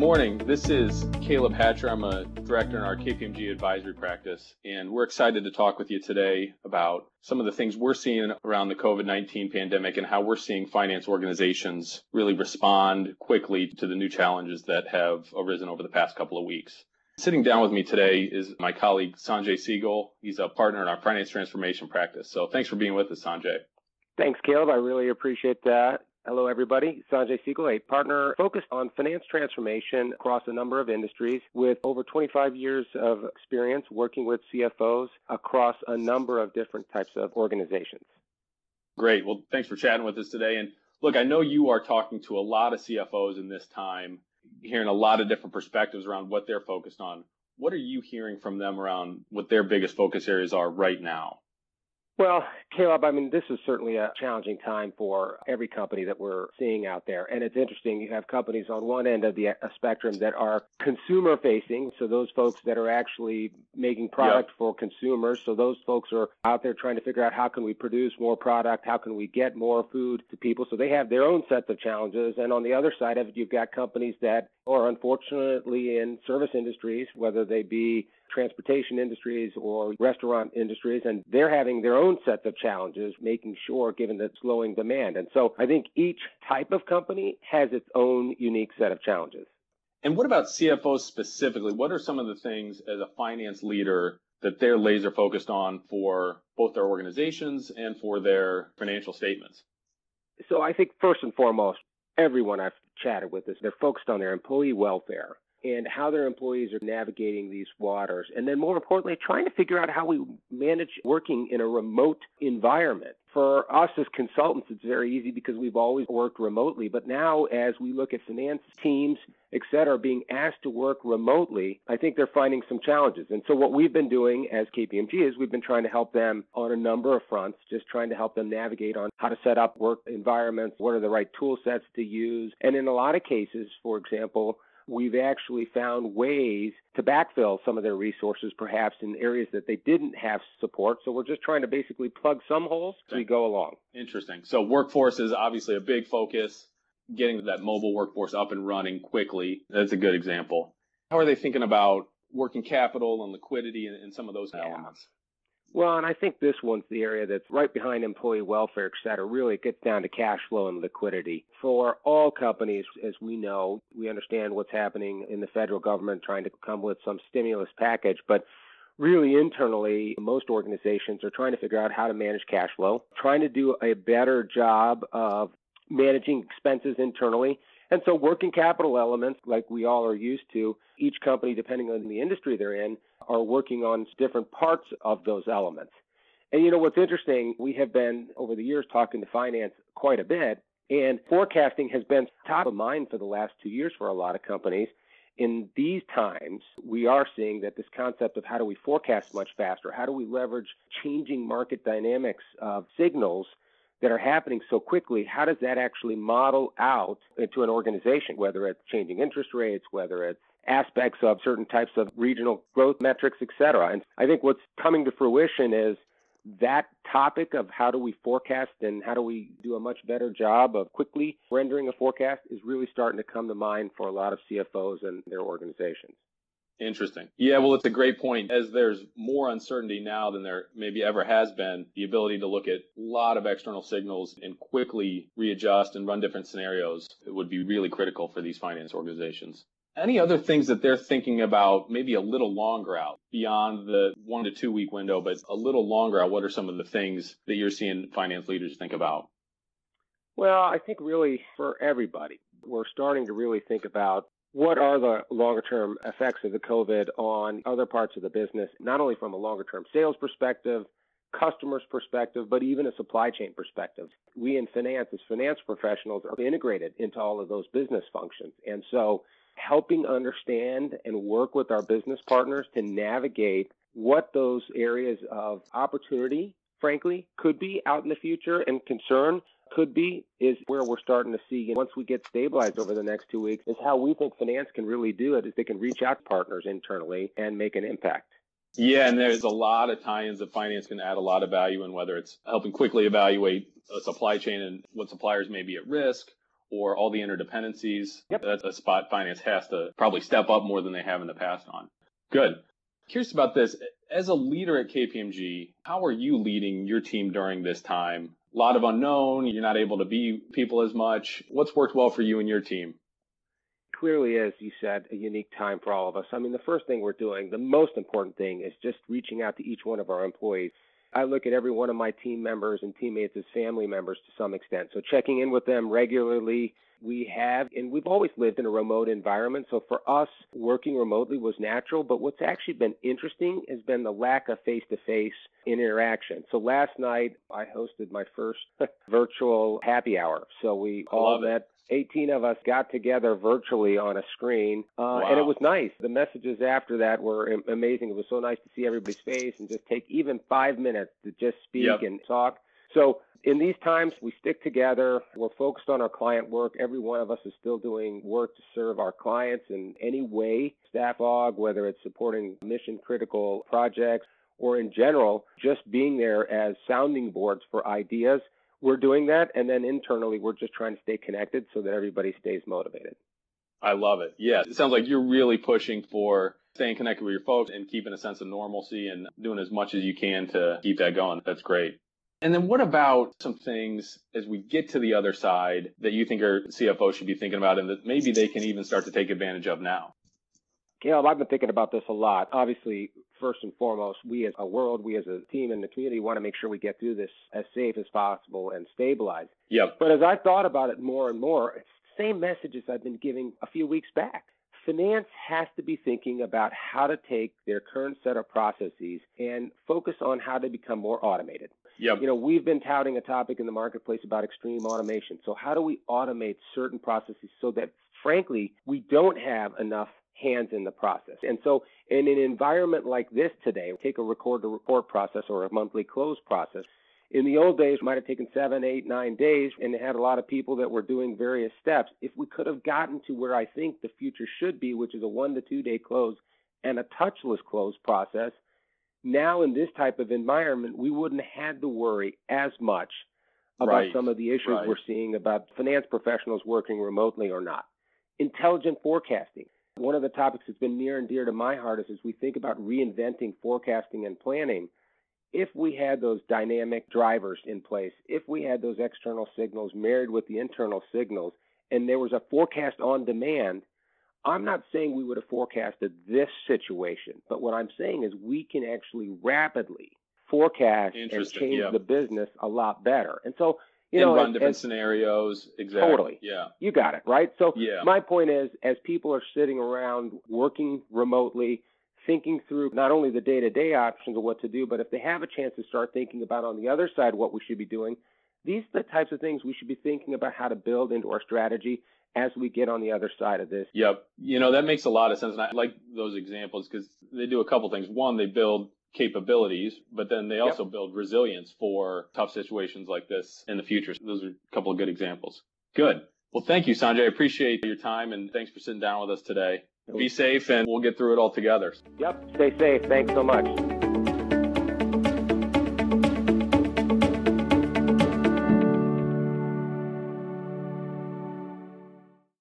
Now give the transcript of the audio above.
morning. This is Caleb Hatcher. I'm a director in our KPMG advisory practice, and we're excited to talk with you today about some of the things we're seeing around the COVID 19 pandemic and how we're seeing finance organizations really respond quickly to the new challenges that have arisen over the past couple of weeks. Sitting down with me today is my colleague Sanjay Sehgal. He's a partner in our finance transformation practice. So thanks for being with us, Sanjay. Thanks, Caleb. I really appreciate that. Hello, everybody. Sanjay Sehgal, a partner focused on finance transformation across a number of industries with over 25 years of experience working with CFOs across a number of different types of organizations. Great. Well, thanks for chatting with us today. And look, I know you are talking to a lot of CFOs in this time, hearing a lot of different perspectives around what they're focused on. What are you hearing from them around what their biggest focus areas are right now? Well, Caleb, I mean, this is certainly a challenging time for every company that we're seeing out there. And it's interesting, you have companies on one end of the uh, spectrum that are consumer facing. So those folks that are actually making product for consumers. So those folks are out there trying to figure out how can we produce more product? How can we get more food to people? So they have their own sets of challenges. And on the other side of it, you've got companies that are unfortunately in service industries, whether they be transportation industries or restaurant industries, and they're having their own sets of challenges making sure, given the slowing demand. And so I think each type of company has its own unique set of challenges. And what about CFOs specifically? What are some of the things as a finance leader that they're laser focused on for both their organizations and for their financial statements? So I think first and foremost, everyone I've chatted with is they're focused on their employee welfare and how their employees are navigating these waters. And then more importantly, trying to figure out how we manage working in a remote environment. For us as consultants, it's very easy because we've always worked remotely. But now, as we look at finance teams, et cetera, being asked to work remotely, I think they're finding some challenges. And so, what we've been doing as KPMG is we've been trying to help them on a number of fronts, just trying to help them navigate on how to set up work environments, what are the right tool sets to use. And in a lot of cases, for example, we've actually found ways to backfill some of their resources, perhaps in areas that they didn't have support. So we're just trying to basically plug some holes as we go along. Interesting. So workforce is obviously a big focus. Getting that mobile workforce up and running quickly. That's a good example. How are they thinking about working capital and liquidity and, and some of those yeah. elements? Well, and I think this one's the area that's right behind employee welfare, et cetera. Really, it gets down to cash flow and liquidity. For all companies, as we know, we understand what's happening in the federal government trying to come with some stimulus package, but really internally, most organizations are trying to figure out how to manage cash flow, trying to do a better job of managing expenses internally. And so working capital elements, like we all are used to, each company, depending on the industry they're in, are working on different parts of those elements. And you know what's interesting, we have been over the years talking to finance quite a bit, and forecasting has been top of mind for the last two years for a lot of companies. In these times, we are seeing that this concept of how do we forecast much faster, how do we leverage changing market dynamics of signals that are happening so quickly, how does that actually model out into an organization, whether it's changing interest rates, whether it's aspects of certain types of regional growth metrics, et cetera. And I think what's coming to fruition is that topic of how do we forecast and how do we do a much better job of quickly rendering a forecast is really starting to come to mind for a lot of CFOs and their organizations. Interesting. Yeah, well, it's a great point. As there's more uncertainty now than there maybe ever has been, the ability to look at a lot of external signals and quickly readjust and run different scenarios would be really critical for these finance organizations. Any other things that they're thinking about maybe a little longer out beyond the one to two week window, but a little longer out? What are some of the things that you're seeing finance leaders think about? Well, I think really for everybody, we're starting to really think about what are the longer term effects of the COVID on other parts of the business, not only from a longer term sales perspective, customers perspective, but even a supply chain perspective. We in finance, as finance professionals, are integrated into all of those business functions. And so helping understand and work with our business partners to navigate what those areas of opportunity, frankly, could be out in the future and concern could be is where we're starting to see once we get stabilized over the next two weeks is how we think finance can really do it is they can reach out to partners internally and make an impact. Yeah, and there's a lot of tie-ins that finance can add a lot of value in whether it's helping quickly evaluate a supply chain and what suppliers may be at risk or all the interdependencies. Yep. That's a spot finance has to probably step up more than they have in the past on. Good. Curious about this. As a leader at KPMG, how are you leading your team during this time? A lot of unknown. You're not able to be people as much. What's worked well for you and your team? Clearly, as you said, a unique time for all of us. I mean, the first thing we're doing, the most important thing, is just reaching out to each one of our employees. I look at every one of my team members and teammates as family members to some extent. So checking in with them regularly, we have, and we've always lived in a remote environment. So for us, working remotely was natural. But what's actually been interesting has been the lack of face to face interaction. So last night, I hosted my first virtual happy hour. So we all met. 18 of us got together virtually on a screen, uh, wow. and it was nice. The messages after that were amazing. It was so nice to see everybody's face and just take even five minutes to just speak yep. and talk. So in these times, we stick together. We're focused on our client work. Every one of us is still doing work to serve our clients in any way. Staff aug, whether it's supporting mission critical projects or in general, just being there as sounding boards for ideas. We're doing that. And then internally, we're just trying to stay connected so that everybody stays motivated. I love it. Yeah. It sounds like you're really pushing for staying connected with your folks and keeping a sense of normalcy and doing as much as you can to keep that going. That's great. And then what about some things as we get to the other side that you think our CFO should be thinking about and that maybe they can even start to take advantage of now? Caleb, I've been thinking about this a lot. Obviously, first and foremost, we as a world, we as a team and the community want to make sure we get through this as safe as possible and stabilize. Yep. But as I thought about it more and more, it's the same messages I've been giving a few weeks back. Finance has to be thinking about how to take their current set of processes and focus on how to become more automated. Yep. You know, we've been touting a topic in the marketplace about extreme automation. So how do we automate certain processes so that frankly, we don't have enough hands in the process. And so in an environment like this today, take a record to report process or a monthly close process. In the old days, it might have taken seven, eight, nine days, and it had a lot of people that were doing various steps. If we could have gotten to where I think the future should be, which is a one to two day close and a touchless close process, now, in this type of environment, we wouldn't have had to worry as much about right. some of the issues right. we're seeing about finance professionals working remotely or not. Intelligent forecasting. One of the topics that's been near and dear to my heart is as we think about reinventing forecasting and planning, if we had those dynamic drivers in place, if we had those external signals married with the internal signals, and there was a forecast on demand, I'm not saying we would have forecasted this situation, but what I'm saying is we can actually rapidly forecast and change yeah. the business a lot better. And so, you and know, run as, different as, scenarios. Exactly. Totally. Yeah. You got it, right? So yeah. my point is, as people are sitting around working remotely, thinking through not only the day-to-day options of what to do, but if they have a chance to start thinking about on the other side what we should be doing, these are the types of things we should be thinking about how to build into our strategy as we get on the other side of this. Yep. You know, that makes a lot of sense. And I like those examples because they do a couple things. One, they build capabilities, but then they also yep. build resilience for tough situations like this in the future. So those are a couple of good examples. Good. Well, thank you, Sanjay. I appreciate your time and thanks for sitting down with us today. Be safe and we'll get through it all together. Yep. Stay safe. Thanks so much.